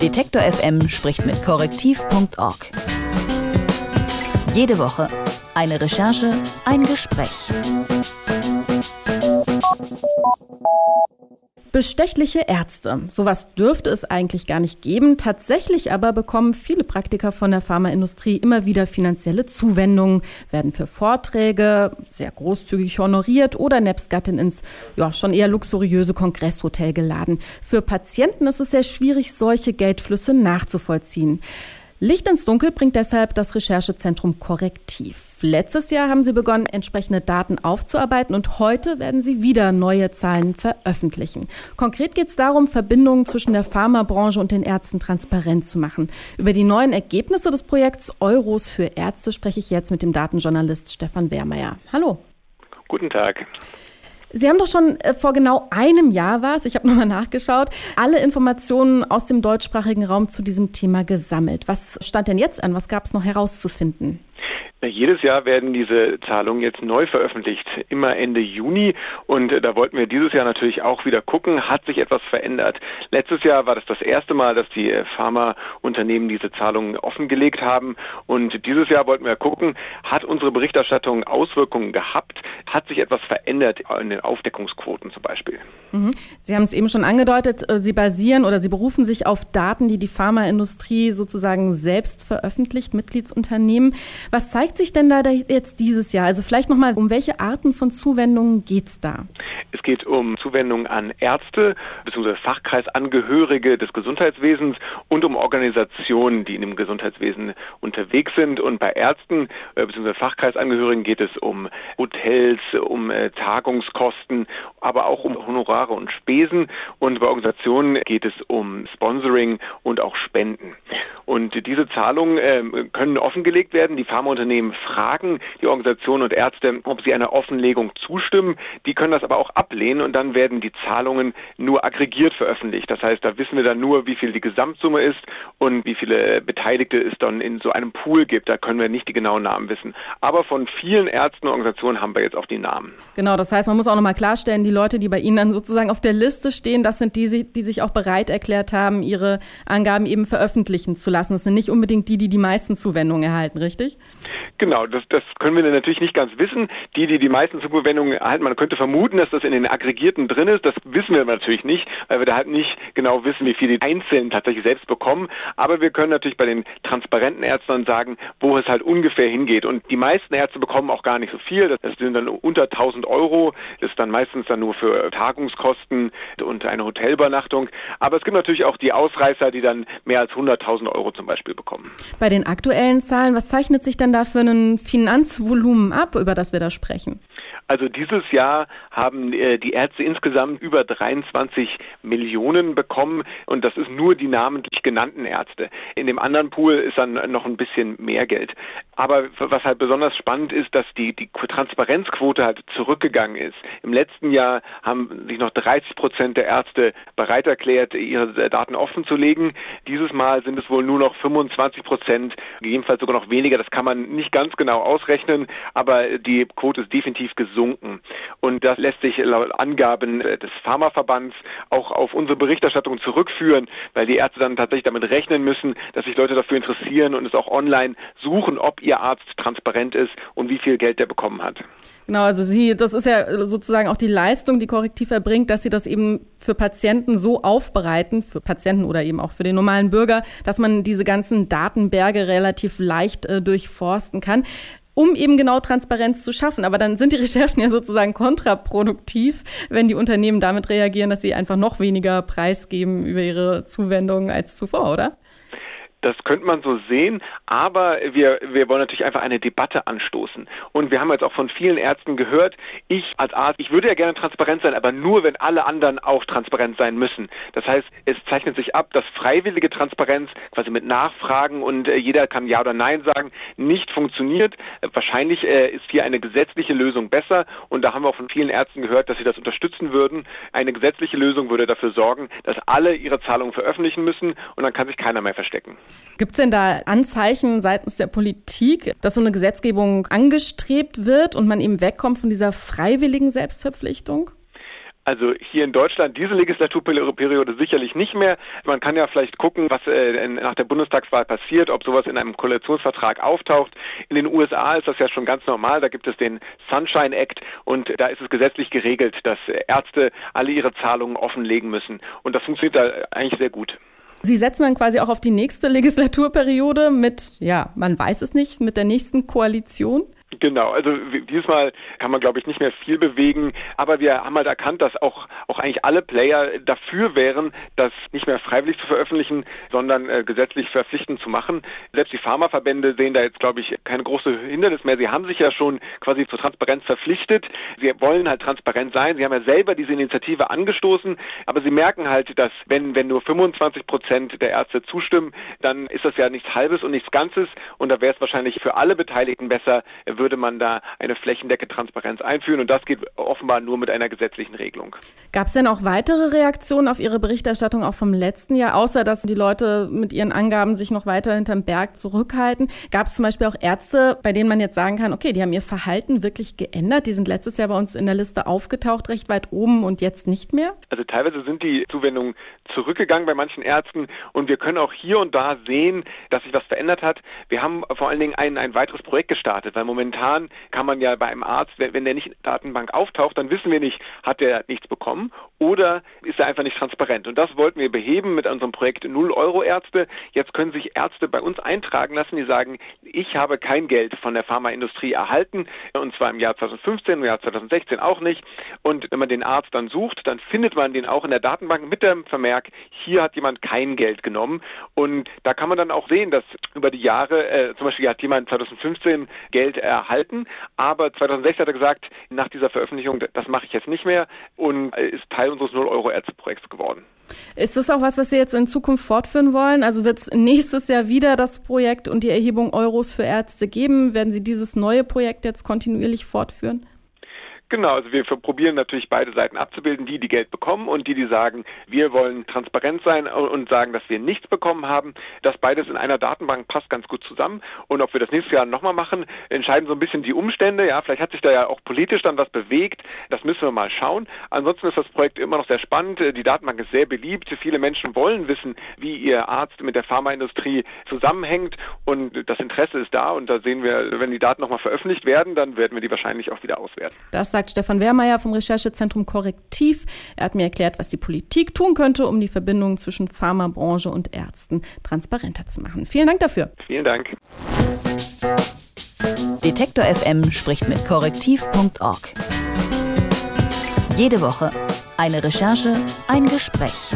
Detektor FM spricht mit korrektiv.org. Jede Woche eine Recherche, ein Gespräch. Bestechliche Ärzte. Sowas dürfte es eigentlich gar nicht geben. Tatsächlich aber bekommen viele Praktiker von der Pharmaindustrie immer wieder finanzielle Zuwendungen, werden für Vorträge sehr großzügig honoriert oder nebst Gattin ins ja, schon eher luxuriöse Kongresshotel geladen. Für Patienten ist es sehr schwierig, solche Geldflüsse nachzuvollziehen. Licht ins Dunkel bringt deshalb das Recherchezentrum Korrektiv. Letztes Jahr haben sie begonnen, entsprechende Daten aufzuarbeiten und heute werden sie wieder neue Zahlen veröffentlichen. Konkret geht es darum, Verbindungen zwischen der Pharmabranche und den Ärzten transparent zu machen. Über die neuen Ergebnisse des Projekts Euros für Ärzte spreche ich jetzt mit dem Datenjournalist Stefan Wehrmeier. Hallo. Guten Tag. Sie haben doch schon äh, vor genau einem Jahr was, ich habe nochmal nachgeschaut, alle Informationen aus dem deutschsprachigen Raum zu diesem Thema gesammelt. Was stand denn jetzt an? Was gab es noch herauszufinden? Jedes Jahr werden diese Zahlungen jetzt neu veröffentlicht, immer Ende Juni. Und äh, da wollten wir dieses Jahr natürlich auch wieder gucken, hat sich etwas verändert. Letztes Jahr war das das erste Mal, dass die äh, Pharmaunternehmen diese Zahlungen offengelegt haben. Und dieses Jahr wollten wir gucken, hat unsere Berichterstattung Auswirkungen gehabt? Hat sich etwas verändert in den Aufdeckungsquoten zum Beispiel? Mhm. Sie haben es eben schon angedeutet, äh, Sie basieren oder Sie berufen sich auf Daten, die die Pharmaindustrie sozusagen selbst veröffentlicht, Mitgliedsunternehmen. Was zeigt sich denn da jetzt dieses Jahr? Also vielleicht nochmal, um welche Arten von Zuwendungen geht es da? Es geht um Zuwendungen an Ärzte bzw. Fachkreisangehörige des Gesundheitswesens und um Organisationen, die in dem Gesundheitswesen unterwegs sind. Und bei Ärzten äh, bzw. Fachkreisangehörigen geht es um Hotels, um äh, Tagungskosten, aber auch um Honorare und Spesen. Und bei Organisationen geht es um Sponsoring und auch Spenden. Und diese Zahlungen äh, können offengelegt werden. Die Pharmaunternehmen fragen die Organisationen und Ärzte, ob sie einer Offenlegung zustimmen. Die können das aber auch ablehnen und dann werden die Zahlungen nur aggregiert veröffentlicht. Das heißt, da wissen wir dann nur, wie viel die Gesamtsumme ist und wie viele Beteiligte es dann in so einem Pool gibt. Da können wir nicht die genauen Namen wissen. Aber von vielen Ärzten und Organisationen haben wir jetzt auch die Namen. Genau, das heißt, man muss auch nochmal klarstellen, die Leute, die bei Ihnen dann sozusagen auf der Liste stehen, das sind die, die sich auch bereit erklärt haben, ihre Angaben eben veröffentlichen zu lassen. Das sind nicht unbedingt die, die die meisten Zuwendungen erhalten, richtig? Genau, das, das können wir natürlich nicht ganz wissen. Die, die die meisten Zuwendungen erhalten, man könnte vermuten, dass das in den Aggregierten drin ist. Das wissen wir natürlich nicht, weil wir da halt nicht genau wissen, wie viel die Einzelnen tatsächlich selbst bekommen. Aber wir können natürlich bei den transparenten Ärzten sagen, wo es halt ungefähr hingeht. Und die meisten Ärzte bekommen auch gar nicht so viel. Das sind dann unter 1000 Euro. Das ist dann meistens dann nur für Tagungskosten und eine Hotelübernachtung. Aber es gibt natürlich auch die Ausreißer, die dann mehr als 100.000 Euro zum Beispiel bekommen. Bei den aktuellen Zahlen, was zeichnet sich denn da für ein Finanzvolumen ab, über das wir da sprechen? Also dieses Jahr haben äh, die Ärzte insgesamt über 23 Millionen bekommen und das ist nur die namentlich genannten Ärzte. In dem anderen Pool ist dann noch ein bisschen mehr Geld. Aber was halt besonders spannend ist, dass die, die Transparenzquote halt zurückgegangen ist. Im letzten Jahr haben sich noch 30 Prozent der Ärzte bereit erklärt, ihre Daten offen zu legen. Dieses Mal sind es wohl nur noch 25 Prozent, gegebenenfalls sogar noch weniger. Das kann man nicht ganz genau ausrechnen, aber die Quote ist definitiv gesunken. Und das lässt sich laut Angaben des Pharmaverbands auch auf unsere Berichterstattung zurückführen, weil die Ärzte dann tatsächlich damit rechnen müssen, dass sich Leute dafür interessieren und es auch online suchen, ob ihr Arzt transparent ist und wie viel Geld der bekommen hat. Genau, also Sie, das ist ja sozusagen auch die Leistung, die Korrektiv erbringt, dass Sie das eben für Patienten so aufbereiten, für Patienten oder eben auch für den normalen Bürger, dass man diese ganzen Datenberge relativ leicht äh, durchforsten kann um eben genau Transparenz zu schaffen. Aber dann sind die Recherchen ja sozusagen kontraproduktiv, wenn die Unternehmen damit reagieren, dass sie einfach noch weniger preisgeben über ihre Zuwendungen als zuvor, oder? Das könnte man so sehen, aber wir, wir wollen natürlich einfach eine Debatte anstoßen. Und wir haben jetzt auch von vielen Ärzten gehört, ich als Arzt, ich würde ja gerne transparent sein, aber nur, wenn alle anderen auch transparent sein müssen. Das heißt, es zeichnet sich ab, dass freiwillige Transparenz quasi mit Nachfragen und äh, jeder kann Ja oder Nein sagen, nicht funktioniert. Äh, wahrscheinlich äh, ist hier eine gesetzliche Lösung besser und da haben wir auch von vielen Ärzten gehört, dass sie das unterstützen würden. Eine gesetzliche Lösung würde dafür sorgen, dass alle ihre Zahlungen veröffentlichen müssen und dann kann sich keiner mehr verstecken. Gibt es denn da Anzeichen seitens der Politik, dass so eine Gesetzgebung angestrebt wird und man eben wegkommt von dieser freiwilligen Selbstverpflichtung? Also hier in Deutschland diese Legislaturperiode sicherlich nicht mehr. Man kann ja vielleicht gucken, was äh, nach der Bundestagswahl passiert, ob sowas in einem Koalitionsvertrag auftaucht. In den USA ist das ja schon ganz normal. Da gibt es den Sunshine Act und da ist es gesetzlich geregelt, dass Ärzte alle ihre Zahlungen offenlegen müssen. Und das funktioniert da eigentlich sehr gut. Sie setzen dann quasi auch auf die nächste Legislaturperiode mit, ja, man weiß es nicht, mit der nächsten Koalition? Genau, also diesmal kann man, glaube ich, nicht mehr viel bewegen, aber wir haben halt erkannt, dass auch, auch eigentlich alle Player dafür wären, das nicht mehr freiwillig zu veröffentlichen, sondern äh, gesetzlich verpflichtend zu machen. Selbst die Pharmaverbände sehen da jetzt, glaube ich, keine große Hindernis mehr. Sie haben sich ja schon quasi zur Transparenz verpflichtet. Sie wollen halt transparent sein. Sie haben ja selber diese Initiative angestoßen, aber sie merken halt, dass wenn, wenn nur 25 Prozent der Ärzte zustimmen, dann ist das ja nichts Halbes und nichts Ganzes und da wäre es wahrscheinlich für alle Beteiligten besser, würde man da eine flächendeckende Transparenz einführen und das geht offenbar nur mit einer gesetzlichen Regelung. Gab es denn auch weitere Reaktionen auf Ihre Berichterstattung auch vom letzten Jahr, außer dass die Leute mit ihren Angaben sich noch weiter hinterm Berg zurückhalten? Gab es zum Beispiel auch Ärzte, bei denen man jetzt sagen kann, okay, die haben ihr Verhalten wirklich geändert, die sind letztes Jahr bei uns in der Liste aufgetaucht, recht weit oben und jetzt nicht mehr? Also teilweise sind die Zuwendungen zurückgegangen bei manchen Ärzten und wir können auch hier und da sehen, dass sich was verändert hat. Wir haben vor allen Dingen ein, ein weiteres Projekt gestartet, weil momentan momentan kann man ja bei einem Arzt, wenn der nicht in der Datenbank auftaucht, dann wissen wir nicht, hat der nichts bekommen oder ist er einfach nicht transparent. Und das wollten wir beheben mit unserem Projekt 0 Euro Ärzte. Jetzt können sich Ärzte bei uns eintragen lassen, die sagen, ich habe kein Geld von der Pharmaindustrie erhalten und zwar im Jahr 2015, im Jahr 2016 auch nicht. Und wenn man den Arzt dann sucht, dann findet man den auch in der Datenbank mit dem Vermerk, hier hat jemand kein Geld genommen. Und da kann man dann auch sehen, dass über die Jahre, äh, zum Beispiel hat jemand 2015 Geld erhalten, aber 2016 hat er gesagt, nach dieser Veröffentlichung, das mache ich jetzt nicht mehr und ist Teil unseres 0-Euro-Ärzte-Projekts geworden. Ist das auch was, was Sie jetzt in Zukunft fortführen wollen? Also wird es nächstes Jahr wieder das Projekt und die Erhebung Euros für Ärzte geben? Werden Sie dieses neue Projekt jetzt kontinuierlich fortführen? Genau, also wir probieren natürlich beide Seiten abzubilden, die, die Geld bekommen und die, die sagen, wir wollen transparent sein und sagen, dass wir nichts bekommen haben. Das beides in einer Datenbank passt ganz gut zusammen. Und ob wir das nächstes Jahr nochmal machen, entscheiden so ein bisschen die Umstände. Ja, vielleicht hat sich da ja auch politisch dann was bewegt. Das müssen wir mal schauen. Ansonsten ist das Projekt immer noch sehr spannend. Die Datenbank ist sehr beliebt. Viele Menschen wollen wissen, wie ihr Arzt mit der Pharmaindustrie zusammenhängt. Und das Interesse ist da. Und da sehen wir, wenn die Daten nochmal veröffentlicht werden, dann werden wir die wahrscheinlich auch wieder auswerten. Das sagt Stefan Wehrmeier vom Recherchezentrum Korrektiv. Er hat mir erklärt, was die Politik tun könnte, um die Verbindung zwischen Pharmabranche und Ärzten transparenter zu machen. Vielen Dank dafür. Vielen Dank. Detektor FM spricht mit korrektiv.org. Jede Woche eine Recherche, ein Gespräch.